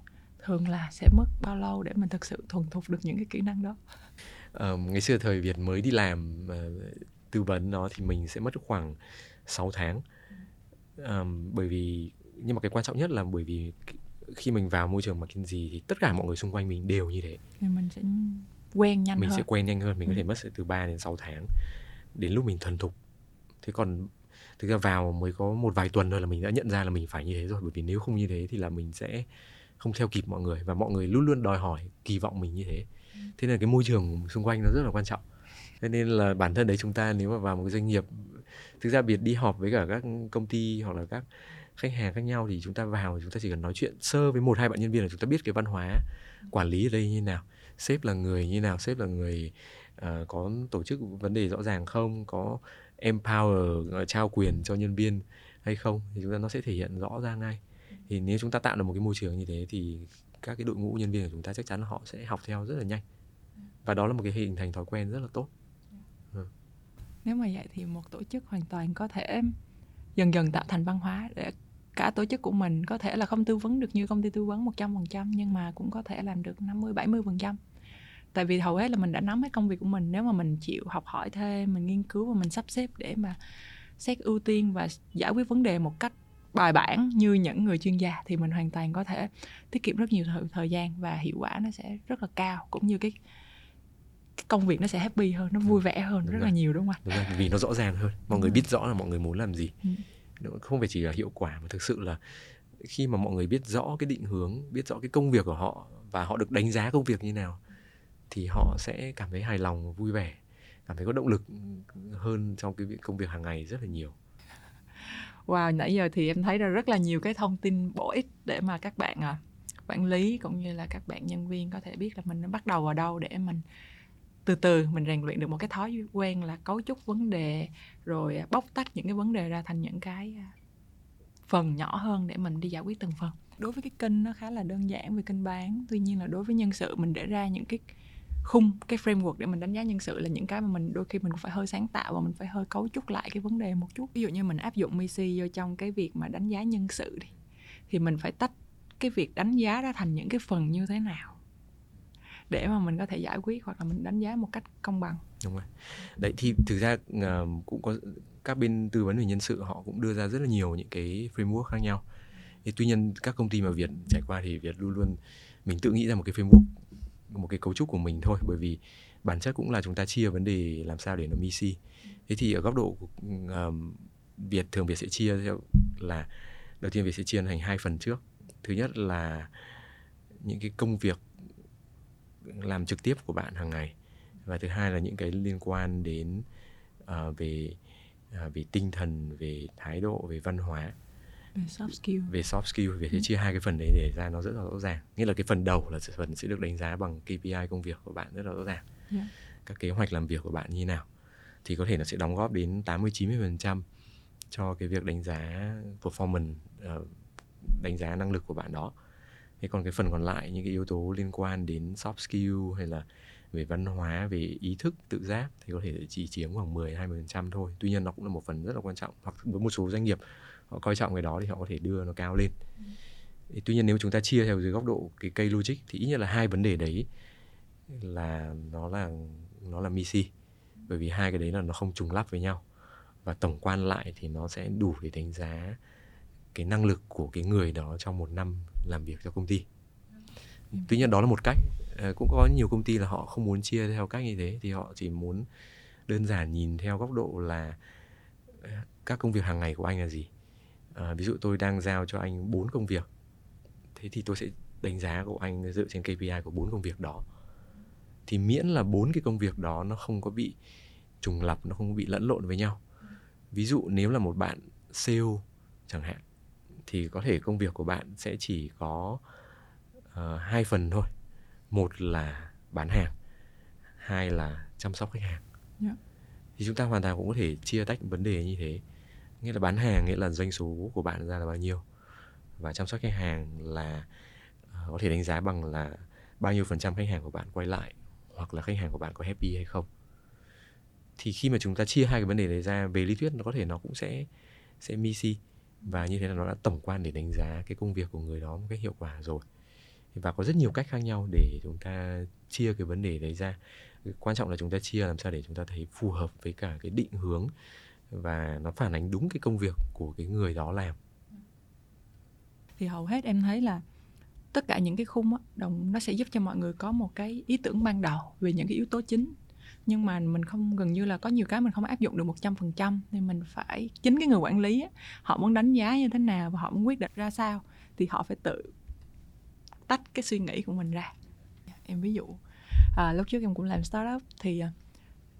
thường là sẽ mất bao lâu để mình thực sự thuần thục được những cái kỹ năng đó uh, ngày xưa thời Việt mới đi làm uh, tư vấn nó thì mình sẽ mất khoảng 6 tháng um, bởi vì nhưng mà cái quan trọng nhất là bởi vì khi mình vào môi trường McKinsey thì tất cả mọi người xung quanh mình đều như thế thì mình sẽ quen nhanh mình hơn. sẽ quen nhanh hơn mình ừ. có thể mất từ 3 đến 6 tháng đến lúc mình thuần thục. Thế còn thực ra vào mới có một vài tuần thôi là mình đã nhận ra là mình phải như thế rồi, bởi vì nếu không như thế thì là mình sẽ không theo kịp mọi người và mọi người luôn luôn đòi hỏi kỳ vọng mình như thế. Thế nên cái môi trường xung quanh nó rất là quan trọng. Thế nên là bản thân đấy chúng ta nếu mà vào một cái doanh nghiệp, thực ra biệt đi họp với cả các công ty hoặc là các khách hàng khác nhau thì chúng ta vào chúng ta chỉ cần nói chuyện sơ với một hai bạn nhân viên là chúng ta biết cái văn hóa quản lý ở đây như nào sếp là người như nào sếp là người uh, có tổ chức vấn đề rõ ràng không có empower trao quyền cho nhân viên hay không thì chúng ta nó sẽ thể hiện rõ ra ngay. Thì nếu chúng ta tạo được một cái môi trường như thế thì các cái đội ngũ nhân viên của chúng ta chắc chắn là họ sẽ học theo rất là nhanh. Và đó là một cái hình thành thói quen rất là tốt. Ừ. nếu mà vậy thì một tổ chức hoàn toàn có thể dần dần tạo thành văn hóa để cả tổ chức của mình. Có thể là không tư vấn được như công ty tư vấn 100% nhưng mà cũng có thể làm được 50 70% tại vì hầu hết là mình đã nắm hết công việc của mình. Nếu mà mình chịu học hỏi thêm mình nghiên cứu và mình sắp xếp để mà xét ưu tiên và giải quyết vấn đề một cách bài bản như những người chuyên gia thì mình hoàn toàn có thể tiết kiệm rất nhiều thời, thời gian và hiệu quả nó sẽ rất là cao cũng như cái, cái công việc nó sẽ happy hơn nó vui vẻ hơn đúng rất rồi. là nhiều đúng không ạ? Vì nó rõ ràng hơn. Mọi người biết rõ là mọi người muốn làm gì. Ừ không phải chỉ là hiệu quả mà thực sự là khi mà mọi người biết rõ cái định hướng biết rõ cái công việc của họ và họ được đánh giá công việc như nào thì họ sẽ cảm thấy hài lòng vui vẻ cảm thấy có động lực hơn trong cái công việc hàng ngày rất là nhiều. Wow, nãy giờ thì em thấy ra rất là nhiều cái thông tin bổ ích để mà các bạn à, quản lý cũng như là các bạn nhân viên có thể biết là mình bắt đầu ở đâu để mình từ từ mình rèn luyện được một cái thói quen là cấu trúc vấn đề, rồi à, bóc tách những cái vấn đề ra thành những cái à, phần nhỏ hơn để mình đi giải quyết từng phần. Đối với cái kênh nó khá là đơn giản về kênh bán, tuy nhiên là đối với nhân sự mình để ra những cái khung, cái framework để mình đánh giá nhân sự là những cái mà mình đôi khi mình cũng phải hơi sáng tạo và mình phải hơi cấu trúc lại cái vấn đề một chút. Ví dụ như mình áp dụng Misi vô trong cái việc mà đánh giá nhân sự đi, thì mình phải tách cái việc đánh giá ra thành những cái phần như thế nào để mà mình có thể giải quyết hoặc là mình đánh giá một cách công bằng. Đúng rồi. Đấy thì thực ra uh, cũng có các bên tư vấn về nhân sự họ cũng đưa ra rất là nhiều những cái framework khác nhau. Thì tuy nhiên các công ty mà việt trải qua thì việt luôn luôn mình tự nghĩ ra một cái framework một cái cấu trúc của mình thôi. Bởi vì bản chất cũng là chúng ta chia vấn đề làm sao để nó misi thế thì ở góc độ um, việt thường việt sẽ chia theo là đầu tiên việt sẽ chia thành hai phần trước. Thứ nhất là những cái công việc làm trực tiếp của bạn hàng ngày và thứ hai là những cái liên quan đến uh, về uh, về tinh thần về thái độ về văn hóa về soft skill về soft skill về ừ. chia hai cái phần đấy để ra nó rất là rõ ràng nghĩa là cái phần đầu là phần sẽ được đánh giá bằng KPI công việc của bạn rất là rõ ràng yeah. Dạ. các kế hoạch làm việc của bạn như nào thì có thể nó sẽ đóng góp đến 80 90 phần trăm cho cái việc đánh giá performance uh, đánh giá năng lực của bạn đó thế còn cái phần còn lại những cái yếu tố liên quan đến soft skill hay là về văn hóa về ý thức tự giác thì có thể chỉ chiếm khoảng 10 20% thôi. Tuy nhiên nó cũng là một phần rất là quan trọng hoặc với một số doanh nghiệp họ coi trọng cái đó thì họ có thể đưa nó cao lên. Thì tuy nhiên nếu chúng ta chia theo dưới góc độ cái cây logic thì ít nhất là hai vấn đề đấy là nó là nó là misi bởi vì hai cái đấy là nó không trùng lắp với nhau và tổng quan lại thì nó sẽ đủ để đánh giá cái năng lực của cái người đó trong một năm làm việc cho công ty. Tuy nhiên đó là một cách. Ờ, cũng có nhiều công ty là họ không muốn chia theo cách như thế thì họ chỉ muốn đơn giản nhìn theo góc độ là ờ, các công việc hàng ngày của anh là gì. À, ví dụ tôi đang giao cho anh bốn công việc thế thì tôi sẽ đánh giá của anh dựa trên KPI của bốn công việc đó. Thì miễn là bốn cái công việc đó nó không có bị trùng lập nó không bị lẫn lộn với nhau. Ví dụ nếu là một bạn sale chẳng hạn thì có thể công việc của bạn sẽ chỉ có uh, hai phần thôi. Một là bán hàng hai là chăm sóc khách hàng. Yeah. Dạ. thì chúng ta hoàn toàn cũng có thể chia tách vấn đề như thế. Nghĩa là bán hàng nghĩa là doanh số của bạn ra là bao nhiêu. Và chăm sóc khách hàng là uh, có thể đánh giá bằng là bao nhiêu phần trăm khách hàng của bạn quay lại hoặc là khách hàng của bạn có happy hay không. Thì khi mà chúng ta chia hai cái vấn đề này ra về lý thuyết nó có thể nó cũng sẽ sẽ misi và như thế là nó đã tổng quan để đánh giá cái công việc của người đó một cách hiệu quả rồi. Và có rất nhiều cách khác nhau để chúng ta chia cái vấn đề đấy ra. Quan trọng là chúng ta chia làm sao để chúng ta thấy phù hợp với cả cái định hướng và nó phản ánh đúng cái công việc của cái người đó làm. Thì hầu hết em thấy là tất cả những cái khung đó, đồng nó sẽ giúp cho mọi người có một cái ý tưởng ban đầu về những cái yếu tố chính nhưng mà mình không gần như là có nhiều cái mình không áp dụng được một trăm phần trăm. Nên mình phải chính cái người quản lý á, họ muốn đánh giá như thế nào và họ muốn quyết định ra sao thì họ phải tự tách cái suy nghĩ của mình ra. Em ví dụ à, lúc trước em cũng làm startup thì à,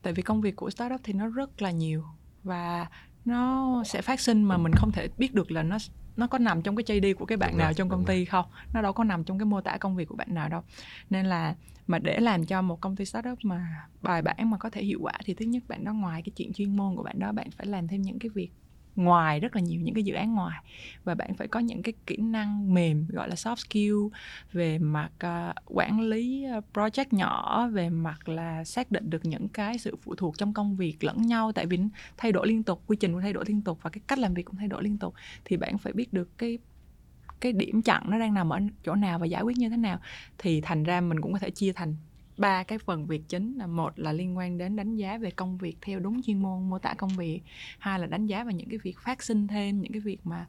tại vì công việc của startup thì nó rất là nhiều và nó sẽ phát sinh mà mình không thể biết được là nó nó có nằm trong cái JD của cái bạn nào trong công ty không? Nó đâu có nằm trong cái mô tả công việc của bạn nào đâu. Nên là mà để làm cho một công ty startup mà bài bản mà có thể hiệu quả thì thứ nhất bạn đó ngoài cái chuyện chuyên môn của bạn đó bạn phải làm thêm những cái việc ngoài rất là nhiều những cái dự án ngoài. Và bạn phải có những cái kỹ năng mềm gọi là soft skill về mặt uh, quản lý à, project nhỏ về mặt là xác định được những cái sự phụ thuộc trong công việc lẫn nhau. Tại vì thay đổi liên tục quy trình cũng thay đổi liên tục và cái cách làm việc cũng thay đổi liên tục. Thì bạn phải biết được cái cái điểm chặn nó đang nằm ở chỗ nào và giải quyết như thế nào. Thì thành ra mình cũng có thể chia thành ba cái phần việc chính là một là liên quan đến đánh giá về công việc theo đúng chuyên môn mô tả công việc, hai là đánh giá về những cái việc phát sinh thêm, những cái việc mà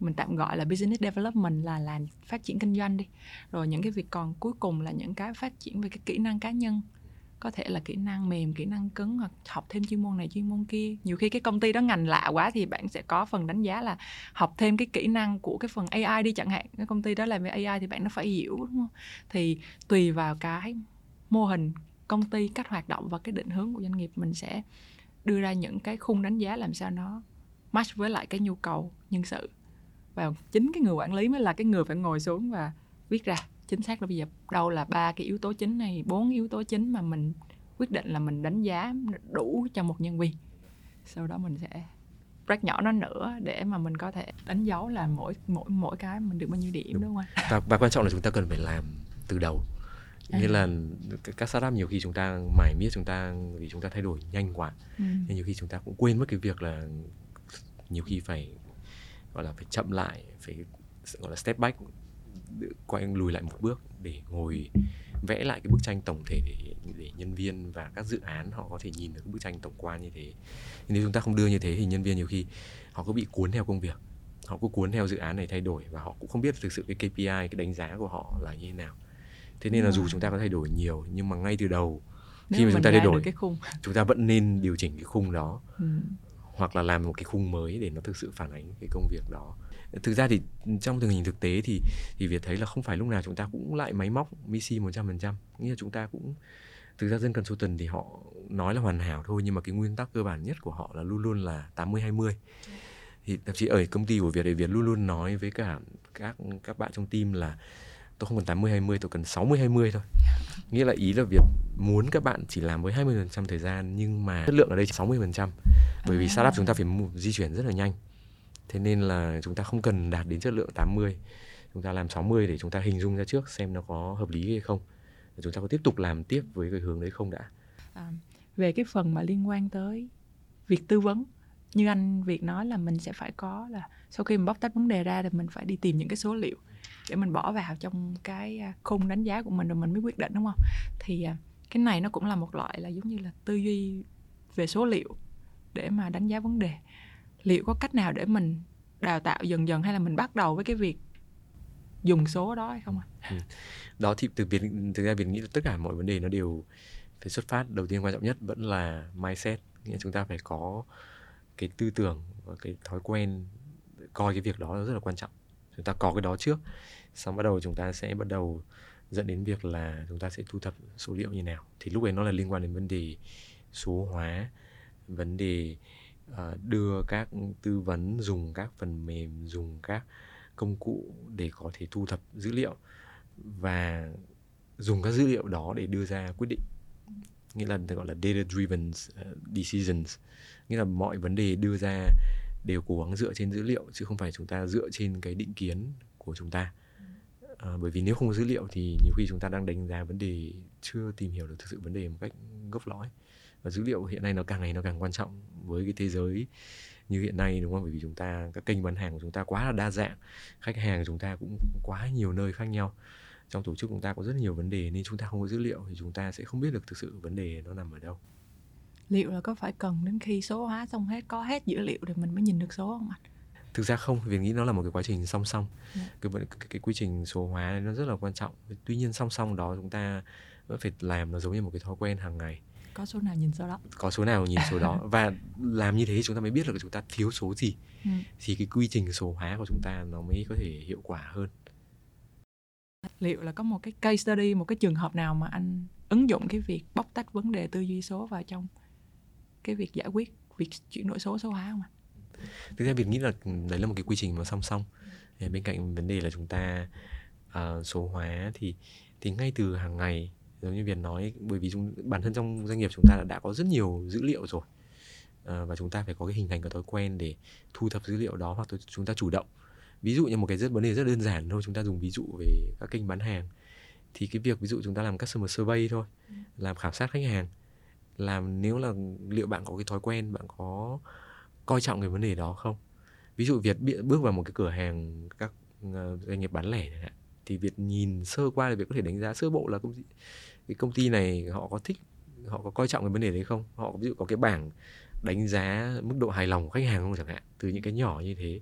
mình tạm gọi là business development là làm phát triển kinh doanh đi. Rồi những cái việc còn cuối cùng là những cái phát triển về cái kỹ năng cá nhân, có thể là kỹ năng mềm, kỹ năng cứng hoặc học thêm chuyên môn này, chuyên môn kia. Nhiều khi cái công ty đó ngành lạ quá thì bạn sẽ có phần đánh giá là học thêm cái kỹ năng của cái phần AI đi chẳng hạn. Cái công ty đó làm về AI thì bạn nó phải hiểu, đúng không? Thì tùy vào cái mô hình công ty cách hoạt động và cái định hướng của doanh nghiệp mình sẽ đưa ra những cái khung đánh giá làm sao nó match với lại cái nhu cầu nhân sự. Và chính cái người quản lý mới là cái người phải ngồi xuống và viết ra chính xác là bây giờ đâu là ba cái yếu tố chính này bốn yếu tố chính mà mình quyết định là mình đánh giá đủ cho một nhân viên. Sau đó mình sẽ break nhỏ nó nữa để mà mình có thể đánh dấu là mỗi mỗi mỗi cái mình được bao nhiêu điểm đúng, đúng không và, và quan trọng là chúng ta cần phải làm từ đầu à. như là các startup nhiều khi chúng ta mải miết chúng ta vì chúng ta thay đổi nhanh quá ừ. nên nhiều khi chúng ta cũng quên mất cái việc là nhiều khi phải gọi là phải chậm lại phải gọi là step back quay lùi lại một bước để ngồi vẽ lại cái bức tranh tổng thể để để nhân viên và các dự án họ có thể nhìn được cái bức tranh tổng quan như thế nếu chúng ta không đưa như thế thì nhân viên nhiều khi họ cứ bị cuốn theo công việc họ cứ cuốn theo dự án này thay đổi và họ cũng không biết thực sự cái KPI cái đánh giá của họ là như thế nào thế nên là dù chúng ta có thay đổi nhiều nhưng mà ngay từ đầu Nếu khi mà chúng ta thay đổi cái khung. chúng ta vẫn nên điều chỉnh cái khung đó. Ừ. hoặc là làm một cái khung mới để nó thực sự phản ánh cái công việc đó. Thực ra thì trong tình hình thực tế thì thì việc thấy là không phải lúc nào chúng ta cũng lại máy móc Missy 100% nghĩa là chúng ta cũng thực ra dân consultant thì họ nói là hoàn hảo thôi nhưng mà cái nguyên tắc cơ bản nhất của họ là luôn luôn là 80 20 thì thậm chí ở công ty của Việt thì Việt luôn luôn nói với cả các các bạn trong team là tôi không cần 80 20 tôi cần 60 20 thôi. Nghĩa là ý là Việt muốn các bạn chỉ làm với 20% thời gian nhưng mà chất lượng ở đây chỉ 60%. Bởi vì startup chúng ta phải di chuyển rất là nhanh. Thế nên là chúng ta không cần đạt đến chất lượng 80. Chúng ta làm 60 để chúng ta hình dung ra trước xem nó có hợp lý hay không. Chúng ta có tiếp tục làm tiếp với cái hướng đấy không đã. À, về cái phần mà liên quan tới việc tư vấn như anh Việt nói là mình sẽ phải có là sau khi mình bóc tách vấn đề ra thì mình phải đi tìm những cái số liệu để mình bỏ vào trong cái à, khung đánh giá của mình rồi mình mới quyết định, đúng không thì à, cái này nó cũng là một loại là giống như là tư duy về số liệu để mà đánh giá vấn đề liệu có cách nào để mình đào tạo dần dần hay là mình bắt đầu với cái việc dùng số đó hay không ạ? À? Đó thì từ việc thực ra việc nghĩ là tất cả mọi vấn đề nó đều phải xuất phát, đầu tiên quan trọng nhất vẫn là mindset, nghĩa là chúng ta phải có cái tư tưởng và cái thói quen, coi cái việc đó rất là quan trọng chúng ta có cái đó trước. Xong bắt đầu chúng ta sẽ bắt đầu dẫn đến việc là chúng ta sẽ thu thập số liệu như nào. Thì lúc ấy nó là liên quan đến vấn đề số hóa vấn đề uh, đưa các tư vấn dùng các phần mềm dùng các công cụ để có thể thu thập dữ liệu và dùng các dữ liệu đó để đưa ra quyết định. Nghĩa là gọi là data driven ờ, decisions. Nghĩa là mọi vấn đề đưa ra đều cố gắng dựa trên dữ liệu chứ không phải chúng ta dựa trên cái định kiến của chúng ta. À, bởi vì nếu không có dữ liệu thì nhiều khi chúng ta đang đánh giá vấn đề chưa tìm hiểu được thực sự vấn đề một cách gốc lõi. Và dữ liệu hiện nay nó càng ngày nó càng quan trọng với cái thế giới như hiện nay đúng không? Bởi vì chúng ta các kênh bán hàng của chúng ta quá là đa dạng khách hàng của chúng ta cũng quá nhiều nơi khác nhau. Trong tổ chức chúng ta có rất nhiều vấn đề nên chúng ta không có dữ liệu thì chúng ta sẽ không biết được thực sự vấn đề nó nằm ở đâu liệu là có phải cần đến khi số hóa xong hết có hết dữ liệu thì mình mới nhìn được số không ạ? Thực ra không vì nghĩ nó là một cái quá trình song song. Yeah. Dạ. cái, cái cái quy trình số hóa nó rất là quan trọng. Tuy nhiên song song đó chúng ta vẫn phải làm nó giống như một cái thói quen hàng ngày. Có số nào nhìn số đó? Có số nào nhìn số đó. Và làm như thế chúng ta mới biết được chúng ta thiếu số gì. Ừ. thì cái quy trình số hóa của chúng ta nó mới có thể hiệu quả hơn. Liệu là có một cái case study một cái trường hợp nào mà anh ứng dụng cái việc bóc tách vấn đề tư duy số vào trong cái việc giải quyết việc chuyển đổi số số hóa không ạ? Thực ra việc nghĩ là đấy là một cái quy trình mà song song. Bên cạnh vấn đề là chúng ta uh, số hóa thì thì ngay từ hàng ngày giống như Việt nói bởi vì chúng, bản thân trong doanh nghiệp chúng ta đã có rất nhiều dữ liệu rồi uh, và chúng ta phải có cái hình thành cái thói quen để thu thập dữ liệu đó hoặc chúng ta chủ động ví dụ như một cái rất vấn đề rất đơn giản thôi chúng ta dùng ví dụ về các kênh bán hàng thì cái việc ví dụ chúng ta làm customer survey thôi ừ. làm khảo sát khách hàng là nếu là liệu bạn có cái thói quen, bạn có coi trọng cái vấn đề đó không? Ví dụ việt bước vào một cái cửa hàng các ờ, doanh nghiệp bán lẻ thì việt nhìn sơ qua là việt có thể đánh giá sơ bộ là công ty, cái công ty này họ có thích, họ có coi trọng cái vấn đề đấy không? Họ ví dụ có cái bảng đánh giá mức độ hài lòng của khách hàng không chẳng hạn, từ những cái nhỏ như thế.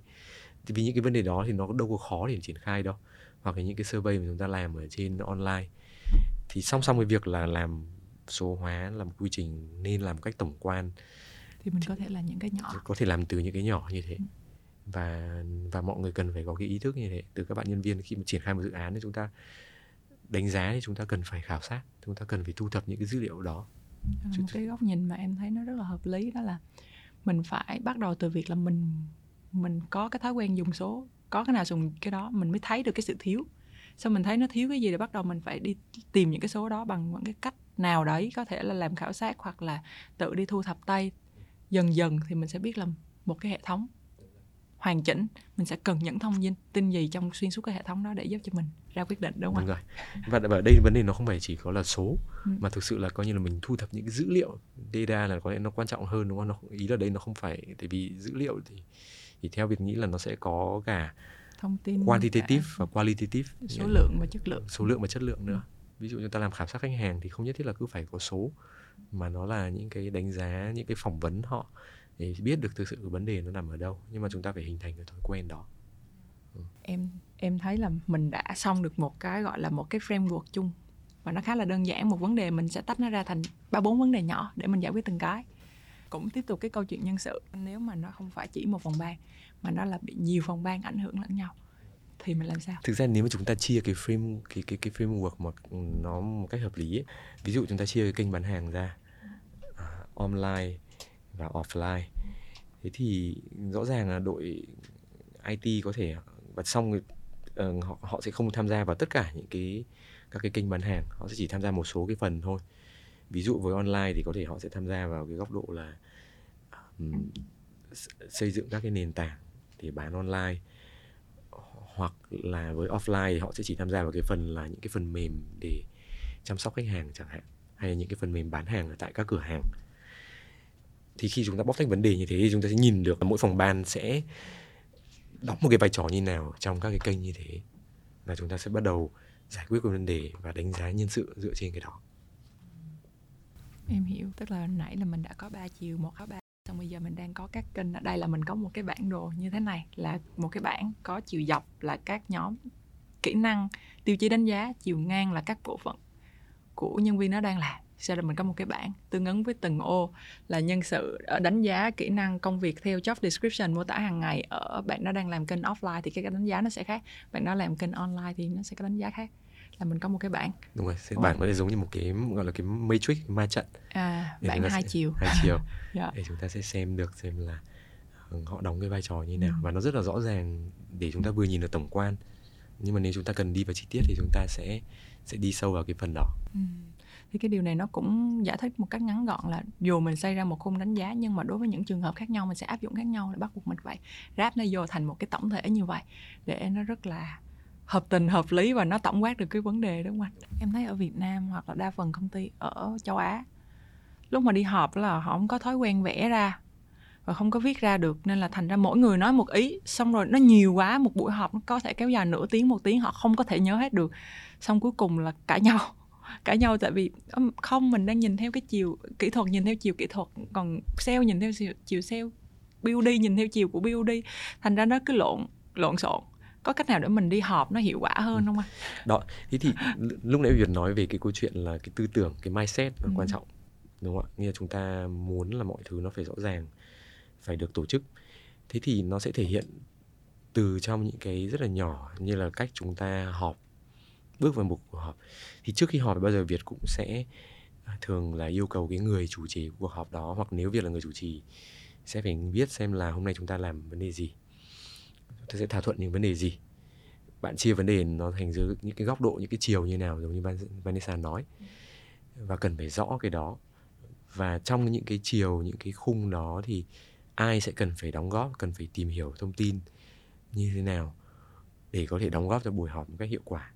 Thì vì những cái vấn đề đó thì nó đâu có khó để triển khai đâu, hoặc là những cái survey mà chúng ta làm ở trên online. Thì song song với việc là làm số hóa là một quy trình nên làm một cách tổng quan. Thì mình có thể là những cái nhỏ. Có thể làm từ những cái nhỏ như thế. Ừ. và và mọi người cần phải có cái ý thức như thế. Từ các bạn nhân viên khi mà triển khai một dự án thì chúng ta đánh giá thì chúng ta cần phải khảo sát. Chúng ta cần phải thu thập những cái dữ liệu đó. Một cái góc nhìn mà em thấy nó rất là hợp lý. Đó là mình phải bắt đầu từ việc là mình mình có cái thói quen dùng số có cái nào dùng cái đó mình mới thấy được cái sự thiếu. Sau mình thấy nó thiếu cái gì để bắt đầu mình phải đi tìm những cái số đó bằng những cái cách nào đấy có thể là làm khảo sát hoặc là tự đi thu thập tay dần dần thì mình sẽ biết là một cái hệ thống hoàn chỉnh mình sẽ cần những thông tin tin gì trong xuyên suốt cái hệ thống đó để giúp cho mình ra quyết định đúng không? Đúng rồi. Và ở đây vấn đề nó không phải chỉ có là số Ừ. mà thực sự là coi như là mình thu thập những cái dữ liệu data là có lẽ nó quan trọng hơn đúng không? Nó ý là đây nó không phải tại vì dữ liệu thì thì theo việc nghĩ là nó sẽ có cả thông tin quantitative cả và qualitative số lượng và chất lượng số lượng và chất lượng nữa ví dụ như ta làm khảo sát khách hàng thì không nhất thiết là cứ phải có số, mà nó là những cái đánh giá, những cái phỏng vấn họ để biết được thực sự cái vấn đề nó nằm ở đâu. Nhưng mà chúng ta phải hình thành cái thói quen đó. Ừ. Em em thấy là mình đã xong được một cái gọi là một cái framework chung. Và nó khá là đơn giản, một vấn đề mình sẽ tách nó ra thành ba bốn vấn đề nhỏ để mình giải quyết từng cái. Cũng tiếp tục cái câu chuyện nhân sự, nếu mà nó không phải chỉ một phòng ban mà nó là bị nhiều phòng ban ảnh hưởng lẫn nhau thì mình làm sao? Thực ra nếu mà chúng ta chia cái frame cái cái cái framework mà nó một cách hợp lý ấy, ví dụ chúng ta chia cái kênh bán hàng ra uh, online và offline thế thì rõ ràng là đội IT có thể và xong uh, họ họ sẽ không tham gia vào tất cả những cái các cái kênh bán hàng họ sẽ chỉ tham gia một số cái phần thôi. Ví dụ với online thì có thể họ sẽ tham gia vào cái góc độ là um, xây dựng các cái nền tảng để bán online hoặc là với offline thì họ sẽ chỉ tham gia vào cái phần là những cái phần mềm để chăm sóc khách hàng chẳng hạn, hay là những cái phần mềm bán hàng ở tại các cửa hàng. Thì khi chúng ta bóc tách vấn đề như thế thì chúng ta sẽ nhìn được là mỗi phòng ban sẽ đóng một cái vai trò như nào trong các cái kênh như thế là chúng ta sẽ bắt đầu giải quyết cái vấn đề và đánh giá nhân sự dựa trên cái đó. Em hiểu, tức là nãy là mình đã có ba chiều, một có ba xong bây giờ mình đang có các kênh ở đây là mình có một cái bản đồ như thế này, là một cái bảng có chiều dọc là các nhóm kỹ năng, tiêu chí đánh giá, chiều ngang là các bộ phận của nhân viên nó đang làm. Sau đó mình có một cái bảng tương ứng với từng ô là nhân sự ờ, đánh giá kỹ năng công việc theo job description mô tả hàng ngày. Ở bạn nó đang làm kênh offline thì cái đánh giá nó sẽ khác, bạn nó làm kênh online thì nó sẽ có đánh giá khác là mình có một cái bảng. Đúng rồi sẽ bảng có thể giống như một cái gọi là cái matrix ma trận. À Để bảng hai sẽ- chiều. hai chiều. Dạ. để chúng ta sẽ xem được xem là ừ, họ đóng cái vai trò như nào. Ừ. và nó rất là rõ ràng để chúng ta vừa nhìn được tổng quan. Nhưng mà nếu chúng ta cần đi vào chi tiết thì chúng ta sẽ sẽ đi sâu vào cái phần đó. Ừ. thì cái điều này nó cũng giải thích một cách ngắn gọn là dù mình xây ra một khung đánh giá nhưng mà đối với những trường hợp khác nhau mình sẽ áp dụng khác nhau để bắt buộc mình phải ráp nó vô thành một cái tổng thể như vậy. Để nó rất là hợp tình hợp lý và nó tổng quát được cái vấn đề đúng không anh? Em thấy ở Việt Nam hoặc là đa phần công ty ở châu Á lúc mà đi họp là họ không có thói quen vẽ ra và không có viết ra được nên là thành ra mỗi người nói một ý xong rồi nó nhiều quá một buổi họp nó có thể kéo dài nửa tiếng một tiếng họ không có thể nhớ hết được. Xong cuối cùng là cãi nhau cãi nhau tại vì không mình đang nhìn theo cái chiều kỹ thuật nhìn theo chiều kỹ thuật còn sale nhìn theo chiều, chiều sale BUD nhìn theo chiều của BUD thành ra nó cứ lộn lộn xộn có cách nào để mình đi họp nó hiệu quả hơn không anh đó thế thì lúc nãy Việt nói về cái câu chuyện là cái tư tưởng cái mindset là Ừ. quan trọng đúng không ạ? Nghĩa là chúng ta muốn là mọi thứ nó phải rõ ràng phải được tổ chức. Thế thì nó sẽ thể hiện từ trong những cái rất là nhỏ như là cách chúng ta họp bước vào một cuộc họp. Thì trước khi họp thì bao giờ Việt cũng sẽ à, thường là yêu cầu cái người chủ trì của cuộc họp đó hoặc nếu Việt là người chủ trì sẽ phải biết xem là hôm nay chúng ta làm vấn đề gì chúng ta sẽ thảo thuận những vấn đề gì? Bạn chia vấn đề nó thành dưới những cái góc độ những cái chiều như nào giống như Vanessa nói. Và cần phải rõ cái đó. Và trong những cái chiều những cái khung đó thì ai sẽ cần phải đóng góp cần phải tìm hiểu thông tin như thế nào để có thể đóng góp cho buổi họp một cách hiệu quả?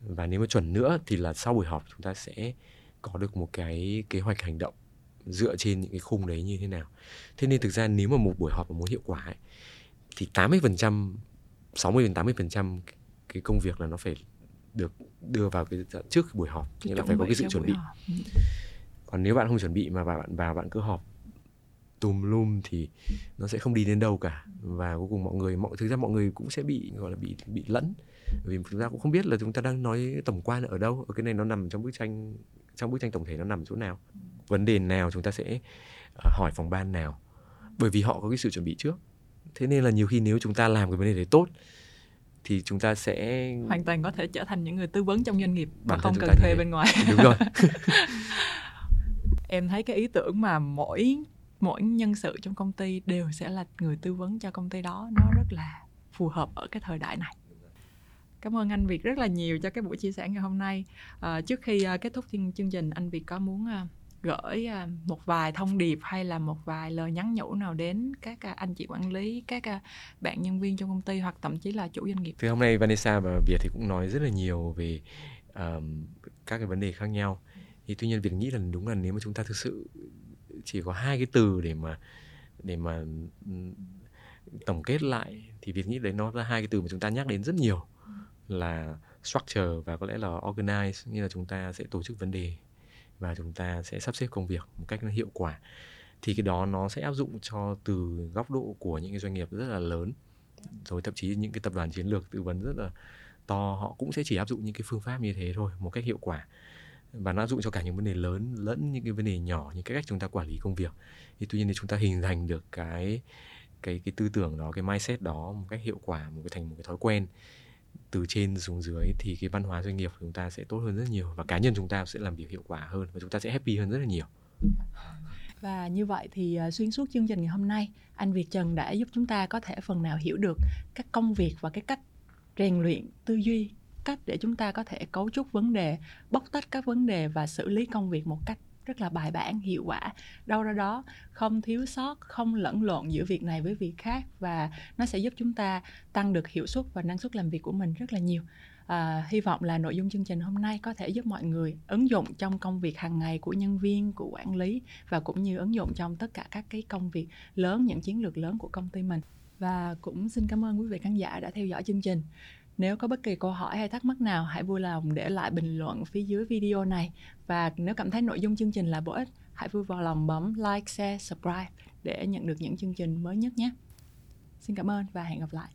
Và nếu mà chuẩn nữa thì là sau buổi họp chúng ta sẽ có được một cái kế hoạch hành động dựa trên những cái khung đấy như thế nào. Thế nên thực ra nếu mà một buổi họp mà muốn hiệu quả ấy, thì 80% 60 đến 80% cái công việc là nó phải được đưa vào cái trước buổi họp. Nghĩa là phải có cái sự chuẩn bị. họp. Ừ. còn nếu bạn không chuẩn bị mà bạn vào bạn cứ họp tùm lum thì nó sẽ không đi đến đâu cả. Và cuối cùng mọi người mọi thực ra mọi người cũng sẽ bị gọi là bị bị lẫn. Vì chúng ta cũng không biết là chúng ta đang nói tổng quan ở đâu. Ở cái này nó nằm trong bức tranh trong bức tranh tổng thể nó nằm chỗ nào? Vấn đề nào chúng ta sẽ ờ, hỏi phòng ban nào? Bởi vì họ có cái sự chuẩn bị trước thế nên là nhiều khi nếu chúng ta làm cái vấn đề đấy tốt thì chúng ta sẽ hoàn toàn có thể trở thành những người tư vấn trong doanh nghiệp mà không cần thuê bên ngoài. Đúng rồi. Em thấy cái ý tưởng mà mỗi mỗi nhân sự trong công ty đều sẽ là người tư vấn cho công ty đó nó rất là phù hợp ở cái thời đại này. Cảm ơn anh Việt rất là nhiều cho cái buổi chia sẻ ngày hôm nay. À, trước khi uh, kết thúc chương, trình anh Việt có muốn uh, gửi à, một vài thông điệp hay là một vài lời nhắn nhủ nào đến các à, anh chị quản lý các à, bạn nhân viên trong công ty hoặc thậm chí là chủ doanh nghiệp? Thì hôm nay Vanessa và Việt thì cũng nói rất là nhiều về um, các cái vấn đề khác nhau. Thì tuy nhiên Việt nghĩ là đúng là nếu mà chúng ta thực sự chỉ có hai cái từ để mà để mà tổng kết lại thì Việt nghĩ đấy nó là hai cái từ mà chúng ta nhắc đến rất nhiều là structure và có lẽ là organize như là chúng ta sẽ tổ chức vấn đề và chúng ta sẽ sắp xếp công việc một cách nó hiệu quả, thì cái đó nó sẽ áp dụng cho từ góc độ của những cái doanh nghiệp rất là lớn. Rồi thậm chí những cái tập đoàn chiến lược tư vấn rất là to, họ cũng sẽ chỉ áp dụng những cái phương pháp như thế thôi, một cách hiệu quả. Và nó áp dụng cho cả những vấn đề lớn lẫn những cái vấn đề nhỏ như cái cách chúng ta quản lý công việc. Thì tuy nhiên thì chúng ta hình thành được cái cái cái tư tưởng đó, cái mindset đó một cách hiệu quả, một cái thành một cái thói quen từ trên xuống dưới thì cái văn hóa doanh nghiệp của chúng ta sẽ tốt hơn rất nhiều và cá nhân chúng ta sẽ làm việc hiệu quả hơn và chúng ta sẽ happy hơn rất là nhiều. Và như vậy thì à, xuyên suốt chương trình ngày hôm nay, anh Việt Trần đã giúp chúng ta có thể phần nào hiểu được các công việc và cái cách rèn luyện tư duy, cách để chúng ta có thể cấu trúc vấn đề, bóc tách các vấn đề và xử lý công việc một cách rất là bài bản hiệu quả. Đâu ra đó không thiếu sót không lẫn lộn giữa việc này với việc khác và nó sẽ giúp chúng ta tăng được hiệu suất và năng suất làm việc của mình rất là nhiều. À, hy vọng là nội dung chương trình hôm nay có thể giúp mọi người ứng dụng trong công việc hàng ngày của nhân viên của quản lý và cũng như ứng dụng trong tất cả các cái công việc lớn những chiến lược lớn của công ty mình. Và cũng xin cảm ơn quý vị khán giả đã theo dõi chương trình nếu có bất kỳ câu hỏi hay thắc mắc nào, hãy vui lòng để lại bình luận phía dưới video này. Và nếu cảm thấy nội dung chương trình là bổ ích, hãy vui vào lòng bấm like, share, subscribe để nhận được những chương trình mới nhất nhé. Xin cảm ơn và hẹn gặp lại.